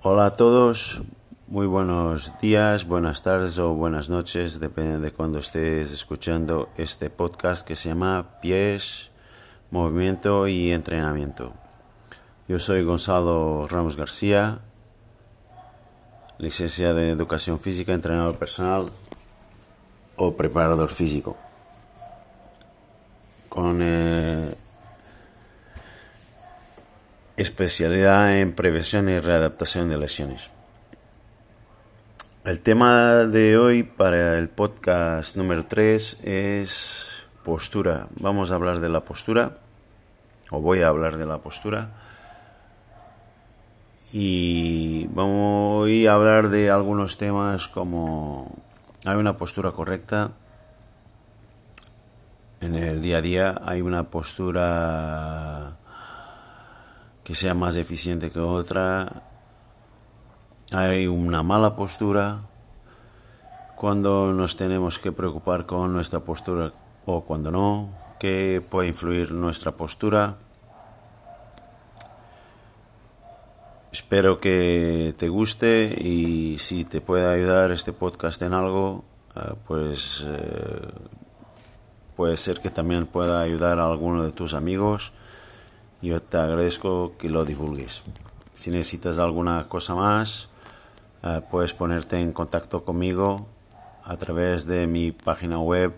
Hola a todos, muy buenos días, buenas tardes o buenas noches, depende de cuando estés escuchando este podcast que se llama Pies, Movimiento y Entrenamiento. Yo soy Gonzalo Ramos García, licencia de Educación Física, entrenador personal o preparador físico. Con eh, especialidad en prevención y readaptación de lesiones. El tema de hoy para el podcast número 3 es postura. Vamos a hablar de la postura, o voy a hablar de la postura. Y vamos a hablar de algunos temas como hay una postura correcta en el día a día, hay una postura que sea más eficiente que otra. Hay una mala postura. Cuando nos tenemos que preocupar con nuestra postura o cuando no. ¿Qué puede influir nuestra postura? Espero que te guste y si te puede ayudar este podcast en algo, eh, pues eh, puede ser que también pueda ayudar a alguno de tus amigos yo te agradezco que lo divulgues. Si necesitas alguna cosa más, eh, puedes ponerte en contacto conmigo a través de mi página web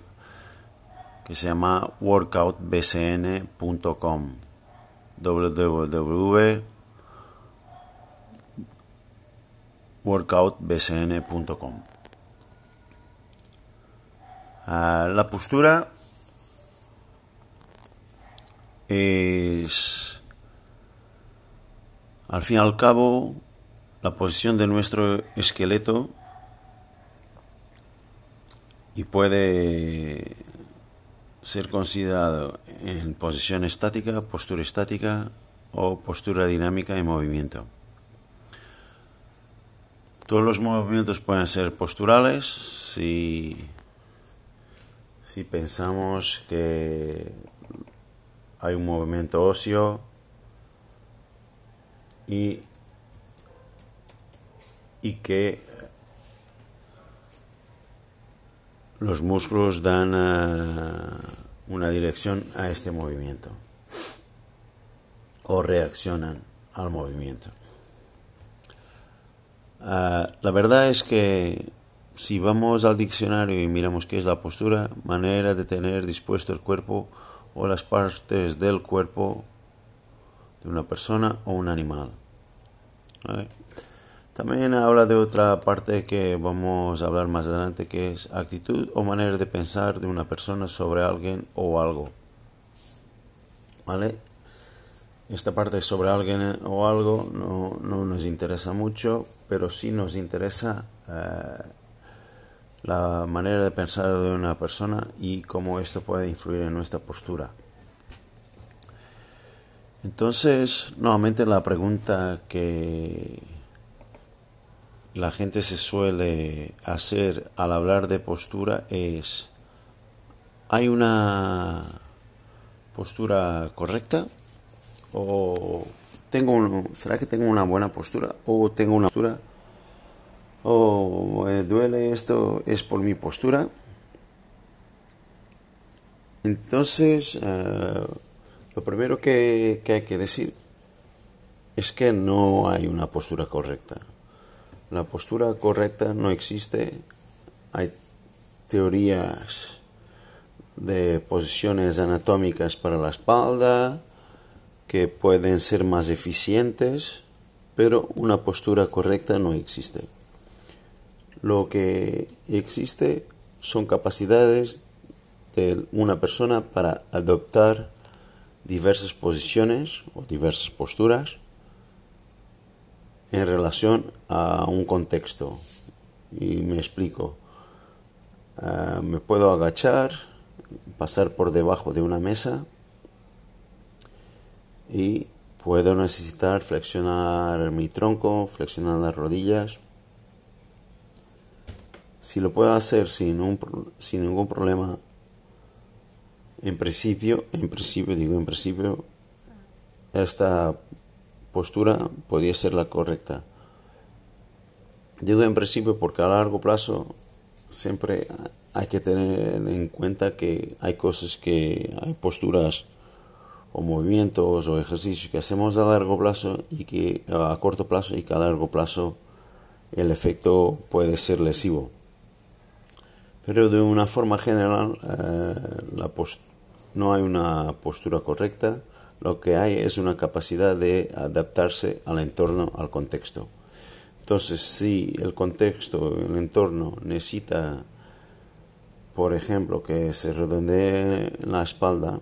que se llama workoutbcn.com www.workoutbcn.com ah, La postura es, al fin y al cabo, la posición de nuestro esqueleto y puede ser considerado en posición estática, postura estática o postura dinámica en movimiento. Todos los movimientos pueden ser posturales si, si pensamos que hay un movimiento óseo y, y que los músculos dan eh, una dirección a este movimiento o reaccionan al movimiento. Ah, la verdad es que si vamos al diccionario y miramos qué es la postura, manera de tener dispuesto el cuerpo o las partes del cuerpo de una persona o un animal. También habla de otra parte que vamos a hablar más adelante, que es actitud o manera de pensar de una persona sobre alguien o algo. ¿Vale? Esta parte sobre alguien o algo no, no nos interesa mucho, pero sí nos interesa eh, la manera de pensar de una persona y cómo esto puede influir en nuestra postura. Entonces, nuevamente la pregunta que la gente se suele hacer al hablar de postura es, ¿hay una postura correcta? ¿O tengo será que tengo una buena postura? ¿O tengo una postura o me duele esto es por mi postura. Entonces, eh, lo primero que hay que decir es que no hay una postura correcta. La postura correcta no existe. Hay teorías de posiciones anatómicas para la espalda que pueden ser más eficientes, pero una postura correcta no existe. Lo que existe son capacidades de una persona para adoptar diversas posiciones o diversas posturas en relación a un contexto. Y me explico. Ah, me puedo agachar, pasar por debajo de una mesa y puedo necesitar flexionar mi tronco, flexionar las rodillas si lo puedo hacer sin, un, sin ningún problema, en principio, en principio, digo en principio, esta postura podría ser la correcta. Digo en principio porque a largo plazo siempre hay que tener en cuenta que hay cosas que hay posturas o movimientos o ejercicios que hacemos a largo plazo y que a corto plazo y que a largo plazo el efecto puede ser lesivo. Pero de una forma general eh, no hay una postura correcta, lo que hay es una capacidad de adaptarse al entorno, al contexto. Entonces, si el contexto, el entorno necesita, por ejemplo, que se redondee la espalda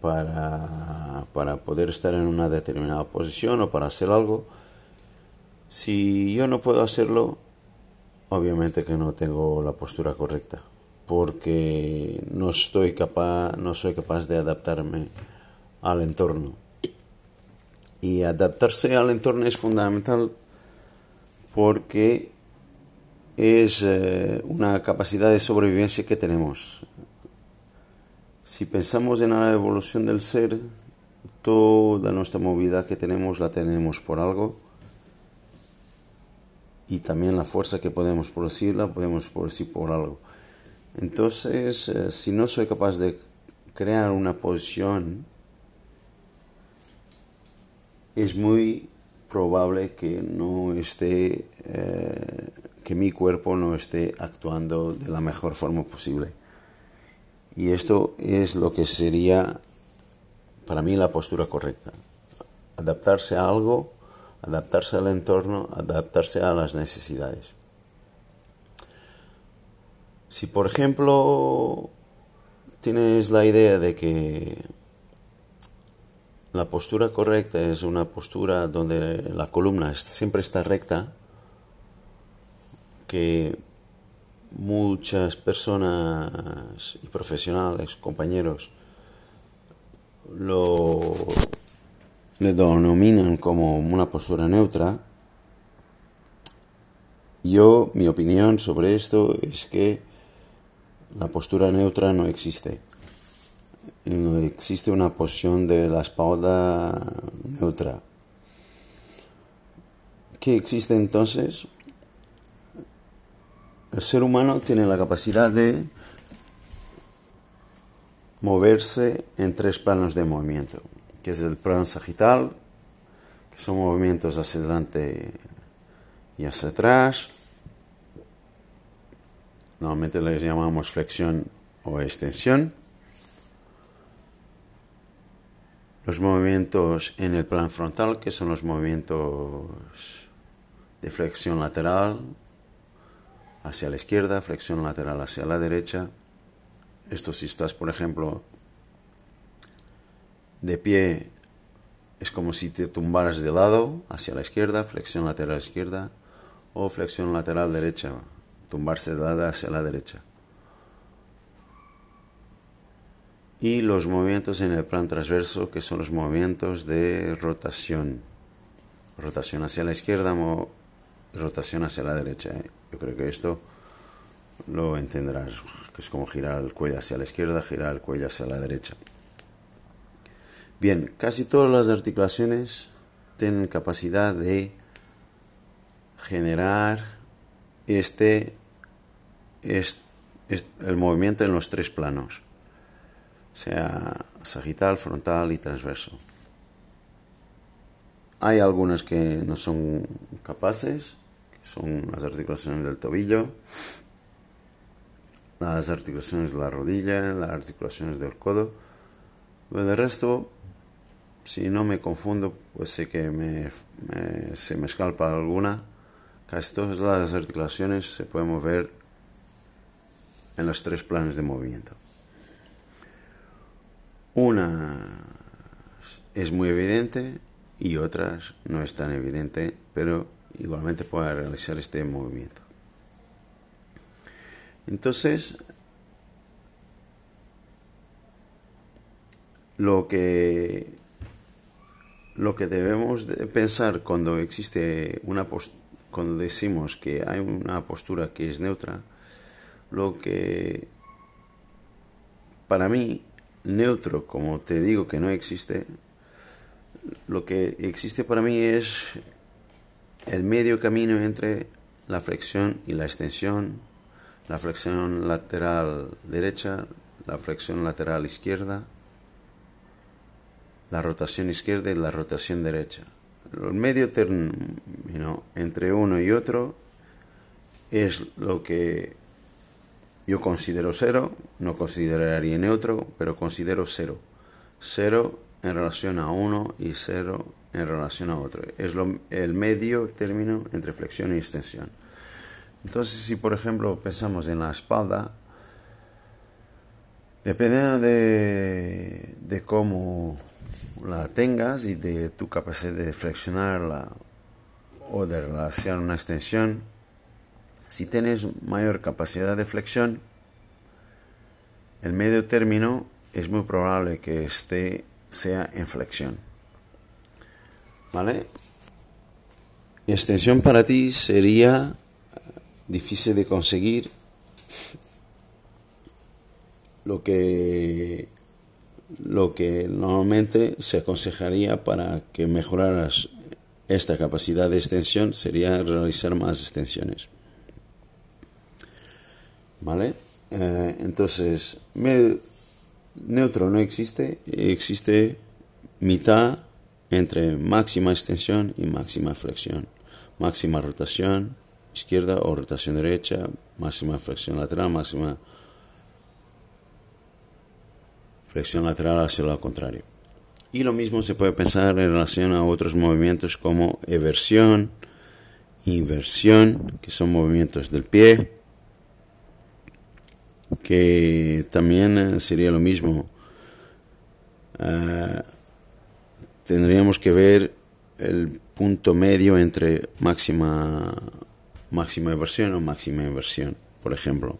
para, para poder estar en una determinada posición o para hacer algo, si yo no puedo hacerlo, obviamente que no tengo la postura correcta, porque no estoy no soy capaz de adaptarme al entorno. Y adaptarse al entorno es fundamental porque es eh, una capacidad de sobrevivencia que tenemos. Si pensamos en la evolución del ser, toda nuestra movilidad que tenemos la tenemos por algo y también la fuerza que podemos producir la podemos producir por algo. Entonces, eh, si no soy capaz de crear una posición, es muy probable que no esté, eh, que mi cuerpo no esté actuando de la mejor forma posible. Y esto es lo que sería para mí la postura correcta. Adaptarse a algo adaptarse al entorno, adaptarse a las necesidades. Si por ejemplo tienes la idea de que la postura correcta es una postura donde la columna siempre está recta, que muchas personas y profesionales, compañeros, lo le denominan como una postura neutra. Yo, mi opinión sobre esto es que la postura neutra no existe. No existe una posición de la espalda neutra. ¿Qué existe entonces? El ser humano tiene la capacidad de moverse en tres planos de movimiento que es el plan sagital, que son movimientos hacia adelante y hacia atrás. Normalmente les llamamos flexión o extensión. Los movimientos en el plan frontal, que son los movimientos de flexión lateral hacia la izquierda, flexión lateral hacia la derecha. Esto si estás, por ejemplo, de pie es como si te tumbaras de lado hacia la izquierda, flexión lateral izquierda o flexión lateral derecha, tumbarse de lado hacia la derecha. Y los movimientos en el plan transverso, que son los movimientos de rotación. Rotación hacia la izquierda, rotación hacia la derecha. Yo creo que esto lo entenderás, que es como girar el cuello hacia la izquierda, girar el cuello hacia la derecha. Bien, casi todas las articulaciones tienen capacidad de generar este, el movimiento en los tres planos, sea sagital, frontal y transverso. Hay algunas que no son capaces, que son las articulaciones del tobillo, las articulaciones de la rodilla, las articulaciones del codo, pero resto si no me confundo, pues sé que se me escalpa alguna. Casi todas las articulaciones se pueden mover en los tres planes de movimiento. Una es muy evidente y otras no es tan evidente, pero igualmente puede realizar este movimiento. Entonces, lo que lo que debemos pensar cuando existe una cuando decimos que hay una postura que es neutra, lo que para mí neutro, como te digo que no existe, lo que existe para mí es el medio camino entre la flexión y la extensión, la flexión lateral derecha, la flexión lateral izquierda, la rotación izquierda y la rotación derecha. El medio término entre uno y otro es lo que yo considero cero, no consideraría neutro, pero considero cero. Cero en relación a uno y cero en relación a otro. Es el medio término entre flexión y extensión. Entonces, si por ejemplo pensamos en la espalda, dependiendo de, de cómo la tengas y de tu capacidad de flexionarla o de realizar una extensión, si tienes mayor capacidad de flexión, el medio término es muy probable que esté sea en flexión. ¿Vale? Extensión para ti sería difícil de conseguir. Lo que lo que normalmente se aconsejaría para que mejoraras esta capacidad de extensión sería realizar más extensiones. ¿Vale? Eh, entonces, neutro no existe, existe mitad entre máxima extensión y máxima flexión. Máxima rotación izquierda o rotación derecha, máxima flexión lateral, máxima flexión lateral hacia lo contrario. Y lo mismo se puede pensar en relación a otros movimientos como eversión, inversión, que son movimientos del pie, que también eh, sería lo mismo. Ah, tendríamos que ver el punto medio entre máxima máxima inversión o máxima inversión, por ejemplo.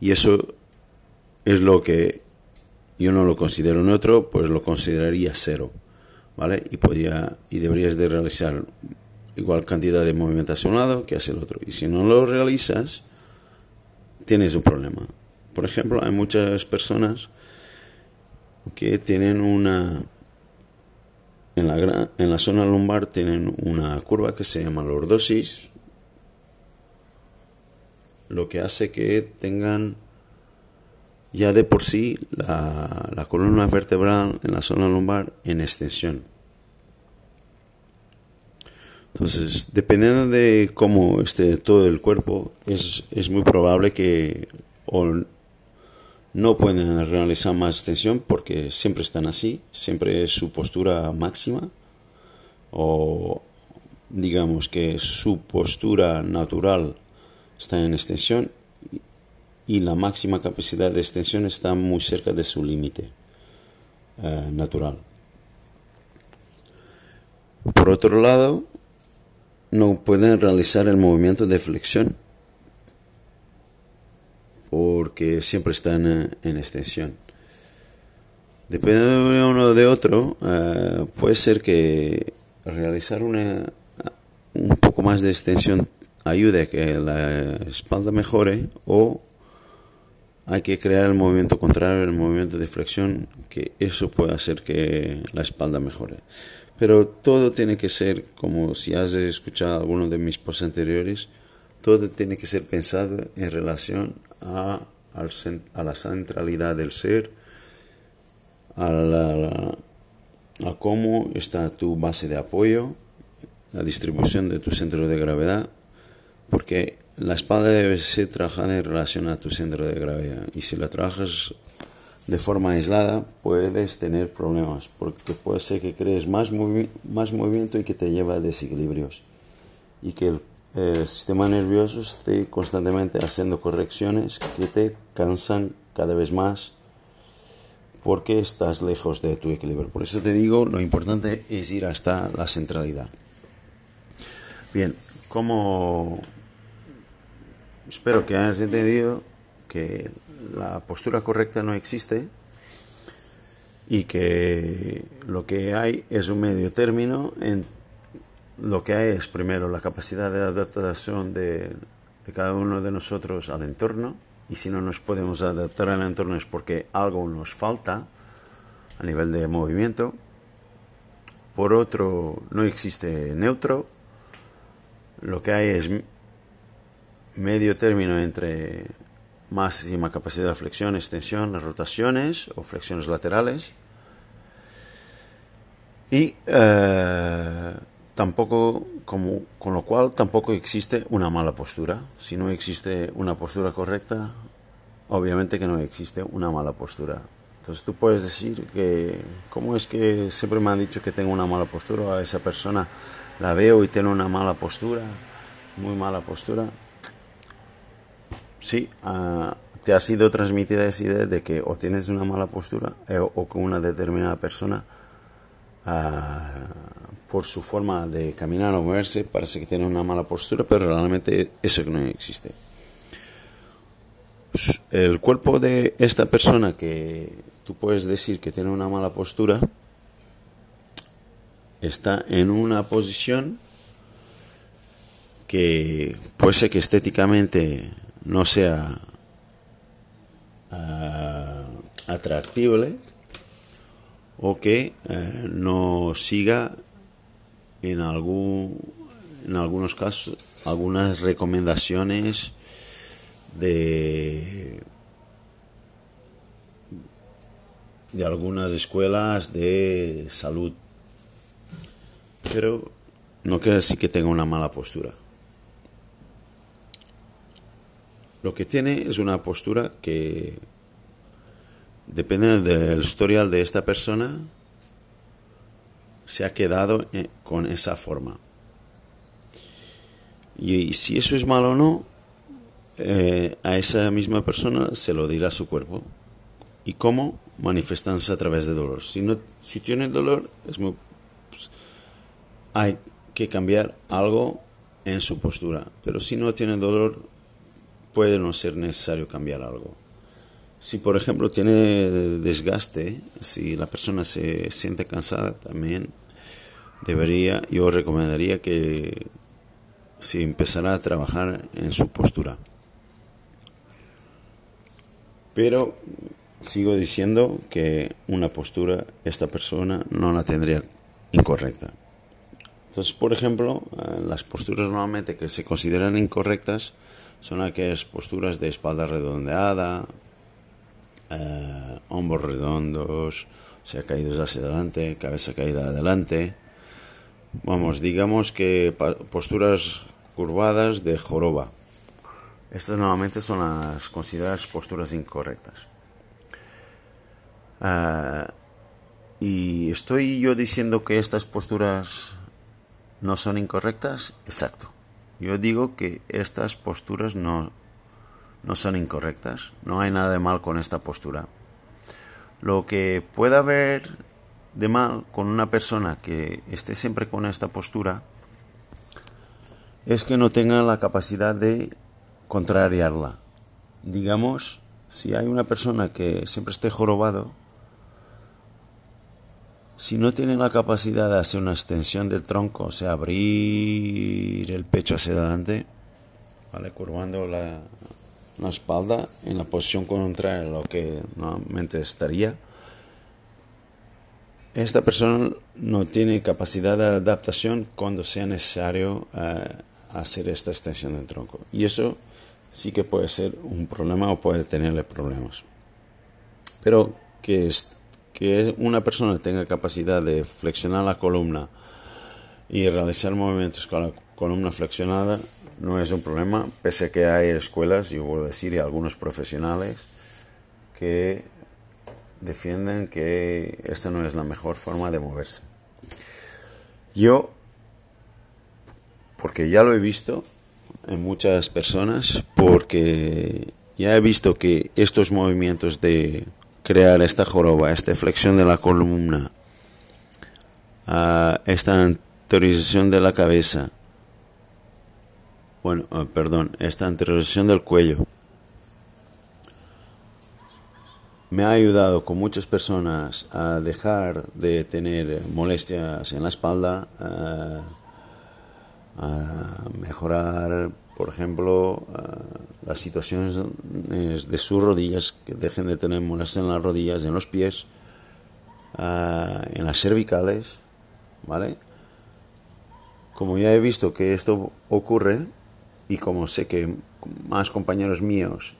Y eso es lo que yo no lo considero neutro, pues lo consideraría cero, ¿vale? Y podría y deberías de realizar igual cantidad de movimiento hacia un lado que hacia el otro. Y si no lo realizas, tienes un problema. Por ejemplo, hay muchas personas que tienen una en la, en la zona lumbar tienen una curva que se llama lordosis, lo que hace que tengan ya de por sí la, columna vertebral en la zona lumbar en extensión. Entonces, dependiendo de cómo esté todo el cuerpo, es, es muy probable que no pueden realizar más extensión porque siempre están así, siempre es su postura máxima o digamos que su postura natural está en extensión y la máxima capacidad de extensión está muy cerca de su límite eh, natural. Por otro lado, no pueden realizar el movimiento de flexión porque siempre están eh, en extensión. Dependiendo de uno de otro, eh, puede ser que realizar una, un poco más de extensión ayude a que la espalda mejore o hay que crear el movimiento contrario, el movimiento de flexión, que eso puede hacer que la espalda mejore. Pero todo tiene que ser, como si has escuchado alguno de mis posts anteriores, todo tiene que ser pensado en relación a, la centralidad del ser, a, la, a cómo está tu base de apoyo, la distribución de tu centro de gravedad, porque la espalda debe ser trabajada en relación a tu centro de gravedad. Y si la trabajas de forma aislada, puedes tener problemas, porque puede ser que crees más, más movimiento y que te lleva a desequilibrios. Y que el el sistema nervioso esté constantemente haciendo correcciones que te cansan cada vez más porque estás lejos de tu equilibrio. Por eso te digo, lo importante es ir hasta la centralidad. Bien, como espero que hayas entendido que la postura correcta no existe y que lo que hay es un medio término en lo que hay es primero la capacidad de adaptación de, cada uno de nosotros al entorno y si no nos podemos adaptar al entorno es porque algo nos falta a nivel de movimiento. Por otro no existe neutro, lo que hay es medio término entre máxima capacidad de flexión, extensión, rotaciones o flexiones laterales. Y eh, tampoco, como, con lo cual tampoco existe una mala postura. Si no existe una postura correcta, obviamente que no existe una mala postura. Entonces tú puedes decir que, ¿cómo es que siempre me han dicho que tengo una mala postura? A esa persona la veo y tiene una mala postura, muy mala postura. Sí, uh, te ha sido transmitida esa idea de que o tienes una mala postura eh, o con una determinada persona, uh, por su forma de caminar o moverse, parece que tiene una mala postura, pero realmente eso no existe. El cuerpo de esta persona que tú puedes decir que tiene una mala postura está en una posición que puede ser que estéticamente no sea uh, atractible o que uh, no siga en algún en algunos casos algunas recomendaciones de, de algunas escuelas de salud. Pero no quiere decir que tenga una mala postura. Lo que tiene es una postura que depende del historial de esta persona, se ha quedado eh, con esa forma. Y si eso es malo o no, eh, a esa misma persona se lo dirá su cuerpo. ¿Y cómo? Manifestándose a través de dolor. Si, no, si tiene dolor, es muy, pues, hay que cambiar algo en su postura. Pero si no tiene dolor, puede no ser necesario cambiar algo. Si, por ejemplo, tiene desgaste, si la persona se siente cansada, también debería, yo recomendaría que se empezara a trabajar en su postura. Pero sigo diciendo que una postura esta persona no la tendría incorrecta. Entonces, por ejemplo, eh, las posturas normalmente que se consideran incorrectas son aquellas posturas de espalda redondeada, eh, hombros redondos, o sea, caídos hacia adelante, cabeza caída adelante. Vamos, digamos que posturas curvadas de joroba. Estas normalmente son las consideradas posturas incorrectas. Ah, ¿Y estoy yo diciendo que estas posturas no son incorrectas? Exacto. Yo digo que estas posturas no, no son incorrectas. No hay nada de mal con esta postura. Lo que pueda haber de mal con una persona que esté siempre con esta postura es que no tenga la capacidad de contrariarla. Digamos, si hay una persona que siempre esté jorobado, si no tiene la capacidad de hacer una extensión del tronco, o sea, abrir el pecho hacia adelante, ¿vale? curvando la, la espalda en la posición contraria a lo que normalmente estaría, esta persona no tiene capacidad de adaptación cuando sea necesario eh, hacer esta extensión del tronco. Y eso sí que puede ser un problema o puede tenerle problemas. Pero que, es, que una persona tenga capacidad de flexionar la columna y realizar movimientos con la columna flexionada no es un problema, pese a que hay escuelas, y vuelvo a decir, y algunos profesionales que defienden que esta no es la mejor forma de moverse. Yo, porque ya lo he visto, en muchas personas porque ya he visto que estos movimientos de crear esta joroba, esta flexión de la columna, esta anteriorización de la cabeza, bueno, uh, perdón, esta anteriorización del cuello, me ha ayudado con muchas personas a dejar de tener molestias en la espalda, a mejorar, por ejemplo, las situaciones de sus rodillas, que dejen de tener molestias en las rodillas, en los pies, en las cervicales, ¿vale? Como ya he visto que esto ocurre y como sé que más compañeros míos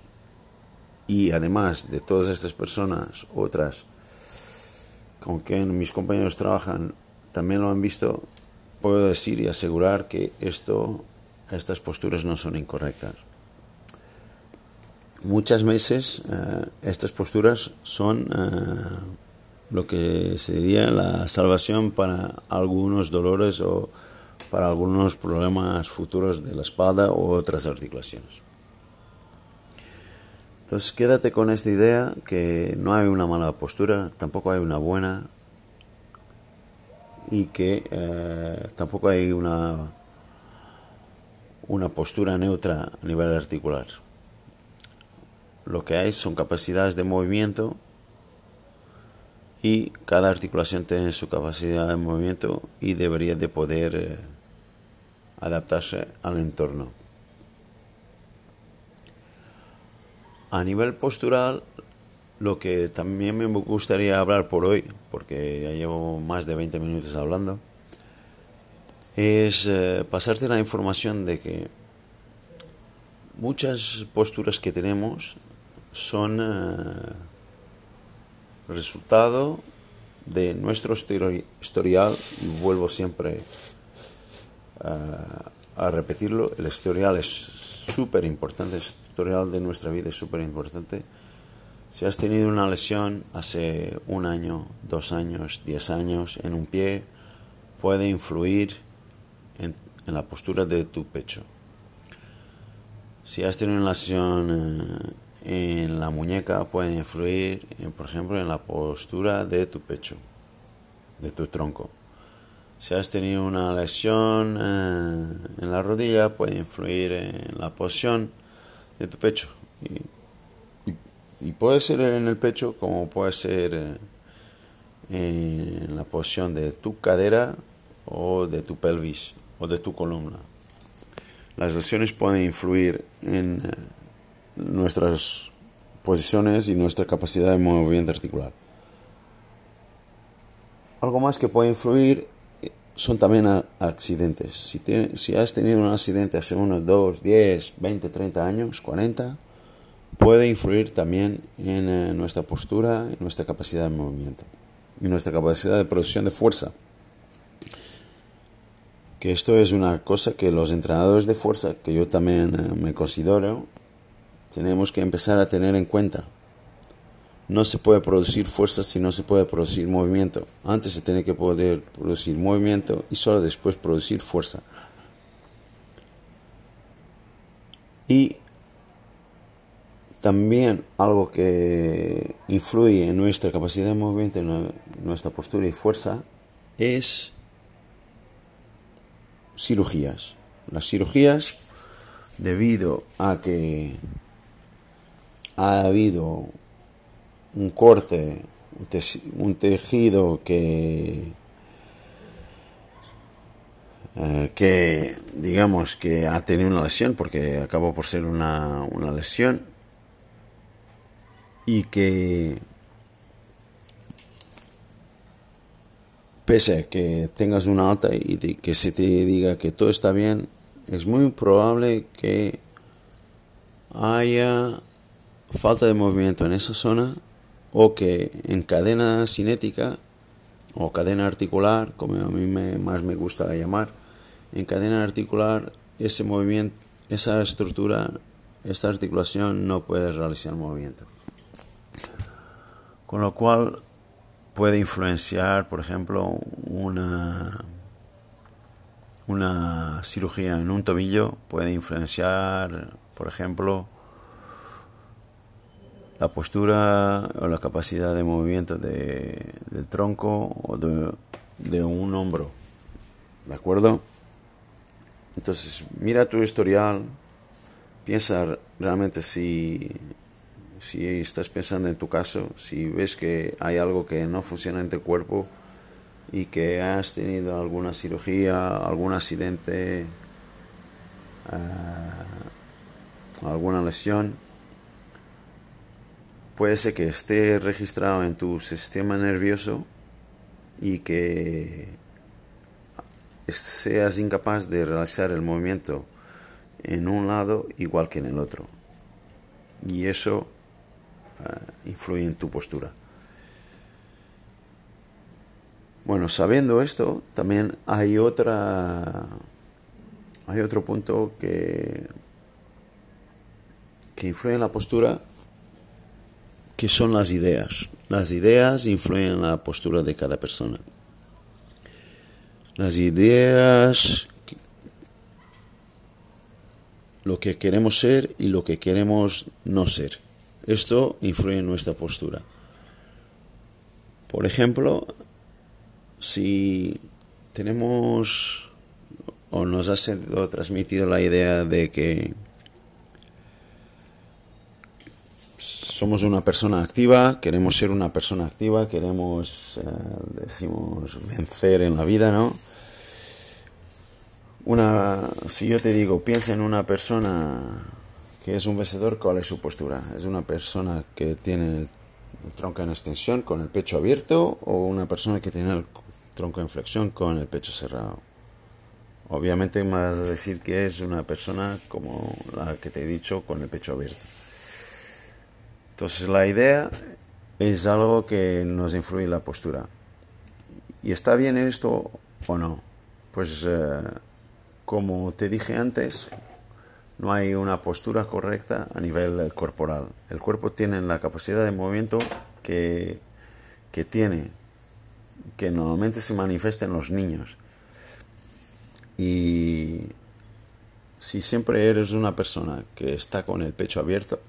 y además de todas estas personas, otras con quien mis compañeros trabajan, también lo han visto, puedo decir y asegurar que esto, estas posturas no son incorrectas. Muchas veces eh, estas posturas son eh, lo que sería la salvación para algunos dolores o para algunos problemas futuros de la espalda u otras articulaciones. Entonces quédate con esta idea que no hay una mala postura, tampoco hay una buena y que eh, tampoco hay una, una postura neutra a nivel articular. Lo que hay son capacidades de movimiento y cada articulación tiene su capacidad de movimiento y debería de poder eh, adaptarse al entorno. A nivel postural, lo que también me gustaría hablar por hoy, porque ya llevo más de 20 minutos hablando, es eh, pasarte la información de que muchas posturas que tenemos son eh, resultado de nuestro historial, y vuelvo siempre eh, a repetirlo, el historial es súper importante, historial de nuestra vida es súper importante. Si has tenido una lesión hace un año, dos años, diez años en un pie, puede influir en, la postura de tu pecho. Si has tenido una lesión eh, en la muñeca, puede influir, por ejemplo, en la postura de tu pecho, de tu tronco. Si has tenido una lesión eh, en la rodilla, puede influir en la posición de tu pecho. Y, puede ser en el pecho como puede ser eh, en la posición de tu cadera o de tu pelvis o de tu columna. Las lesiones pueden influir en eh, nuestras posiciones y nuestra capacidad de movimiento articular. Algo más que puede influir son también accidentes. Si, si has tenido un accidente hace unos 2, 10, 20, 30 años, 40, puede influir también en eh, nuestra postura y nuestra capacidad de movimiento y nuestra capacidad de producción de fuerza. Que esto es una cosa que los entrenadores de fuerza, que yo también eh, me considero, tenemos que empezar a tener en cuenta. No se puede producir fuerza si no se puede producir movimiento. Antes se tiene que poder producir movimiento y solo después producir fuerza. Y también algo que influye en nuestra capacidad de movimiento, en nuestra postura y fuerza, es cirugías. Las cirugías, debido a que ha habido un corte, un tejido que, eh, que digamos que ha tenido una lesión, porque acabó por ser una, una lesión, y que pese a que tengas una alta y que se te diga que todo está bien, es muy probable que haya falta de movimiento en esa zona o que en cadena cinética o cadena articular, como a mí me, más me gusta llamar, en cadena articular ese movimiento, esa estructura, esta articulación no puede realizar movimiento. Con lo cual puede influenciar, por ejemplo, una, una cirugía en un tobillo, puede influenciar, por ejemplo, la postura o la capacidad de movimiento de, del tronco o de, un hombro. ¿De acuerdo? Entonces, mira tu historial, piensa realmente si, si estás pensando en tu caso, si ves que hay algo que no funciona en tu cuerpo y que has tenido alguna cirugía, algún accidente, ah, alguna lesión, puede ser que esté registrado en tu sistema nervioso y que seas incapaz de realizar el movimiento en un lado igual que en el otro. Y eso influye en tu postura. Bueno, sabiendo esto, también hay otra hay otro punto que que influye en la postura que son las ideas. Las ideas influyen en la postura de cada persona. Las ideas lo que queremos ser y lo que queremos no ser. Esto influye en nuestra postura. Por ejemplo, si tenemos o nos ha sido transmitido la idea de que somos una persona activa, queremos ser una persona activa, queremos, eh, decimos, vencer en la vida, ¿no? Una, si yo te digo, piensa en una persona que es un vencedor, ¿cuál es su postura? ¿Es una persona que tiene el, tronco en extensión con el pecho abierto o una persona que tiene el tronco en flexión con el pecho cerrado? Obviamente me vas a decir que es una persona como la que te he dicho con el pecho abierto. Entonces la idea es algo que nos influye la postura. ¿Y está bien esto o no? Pues eh, como te dije antes, no hay una postura correcta a nivel corporal. El cuerpo tiene la capacidad de movimiento que, que tiene, que normalmente se manifiesta en los niños. Y si siempre eres una persona que está con el pecho abierto,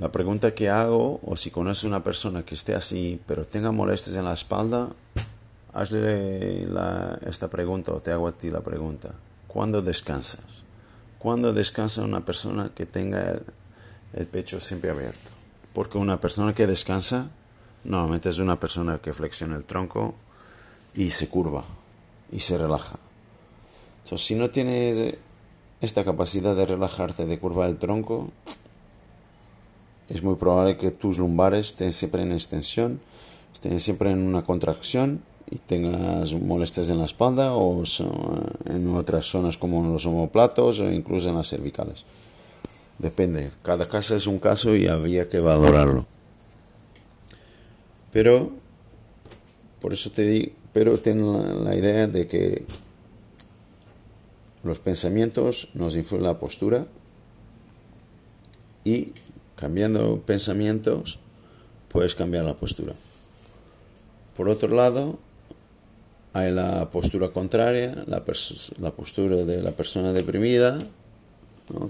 la pregunta que hago, o si conoces una persona que esté así, pero tenga molestias en la espalda, hazle esta pregunta o te hago a ti la pregunta. ¿Cuándo descansas? ¿Cuándo descansa una persona que tenga el, pecho siempre abierto? Porque una persona que descansa normalmente es una persona que flexiona el tronco y se curva y se relaja. Entonces, si no tienes esta capacidad de relajarte, de curvar el tronco, es muy probable que tus lumbares estén siempre en extensión, estén siempre en una contracción y tengas molestias en la espalda o en otras zonas como en los omoplatos o incluso en las cervicales. Depende, cada caso es un caso y había que valorarlo. Pero, por eso te digo, pero ten la, idea de que los pensamientos nos influyen la postura y cambiando pensamientos puedes cambiar la postura. Por otro lado, hay la postura contraria, la, postura de la persona deprimida,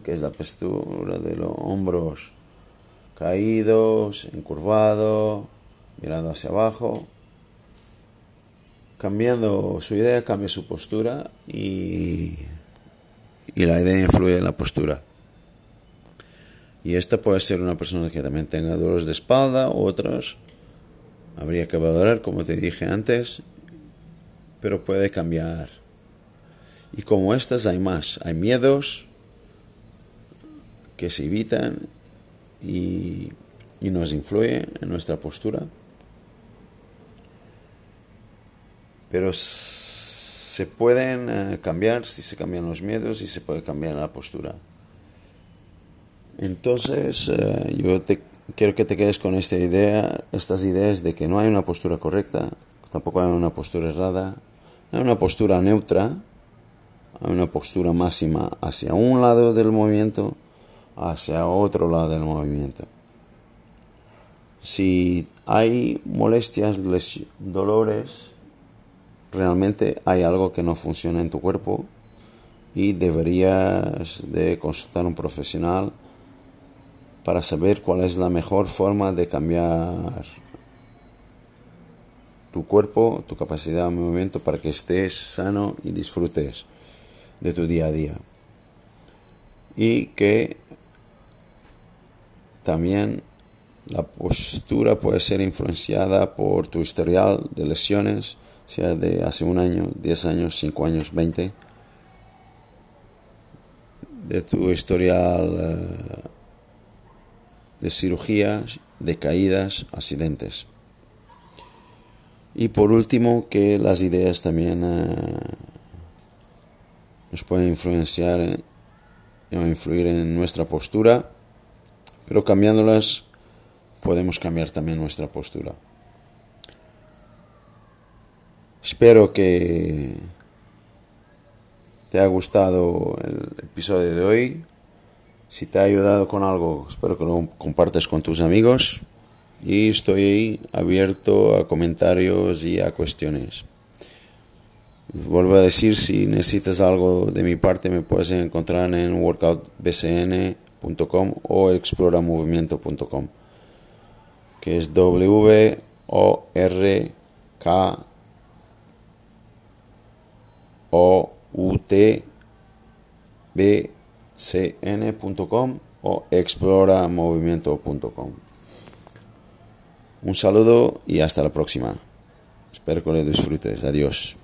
que es la postura de los hombros caídos, encurvado, mirando hacia abajo. Cambiando su idea, cambia su postura y, y la idea influye en la postura. Y esta puede ser una persona que también tenga dolores de espalda, otras habría que valorar, como te dije antes, pero puede cambiar. Y como estas hay más, hay miedos que se evitan y, nos influyen en nuestra postura. Pero se pueden eh, cambiar si se cambian los miedos y se puede cambiar la postura. Entonces, eh, yo te, quiero que te quedes con esta idea, estas ideas de que no hay una postura correcta, tampoco hay una postura errada, hay una postura neutra, hay una postura máxima hacia un lado del movimiento, hacia otro lado del movimiento. Si hay molestias, dolores, realmente hay algo que no funciona en tu cuerpo y deberías de consultar a un profesional para saber cuál es la mejor forma de cambiar tu cuerpo, tu capacidad de movimiento para que estés sano y disfrutes de tu día a día. Y que también la postura puede ser influenciada por tu historial de lesiones, sea de hace un año, 10 años, 5 años, 20, de tu historial eh, de cirugías, de caídas, accidentes. Y por último, que las ideas también eh, nos pueden influenciar o influir en nuestra postura, pero cambiándolas podemos cambiar también nuestra postura. Espero que te haya gustado el episodio de hoy. Si te ha ayudado con algo, espero que lo compartas con tus amigos. Y estoy abierto a comentarios y a cuestiones. Vuelvo a decir, si necesitas algo de mi parte, me puedes encontrar en workoutbcn.com o exploramovimiento.com, que es W O R K O U T B cn.com o exploramovimiento.com. Un saludo y hasta la próxima. Espero que lo disfrutes. Adiós.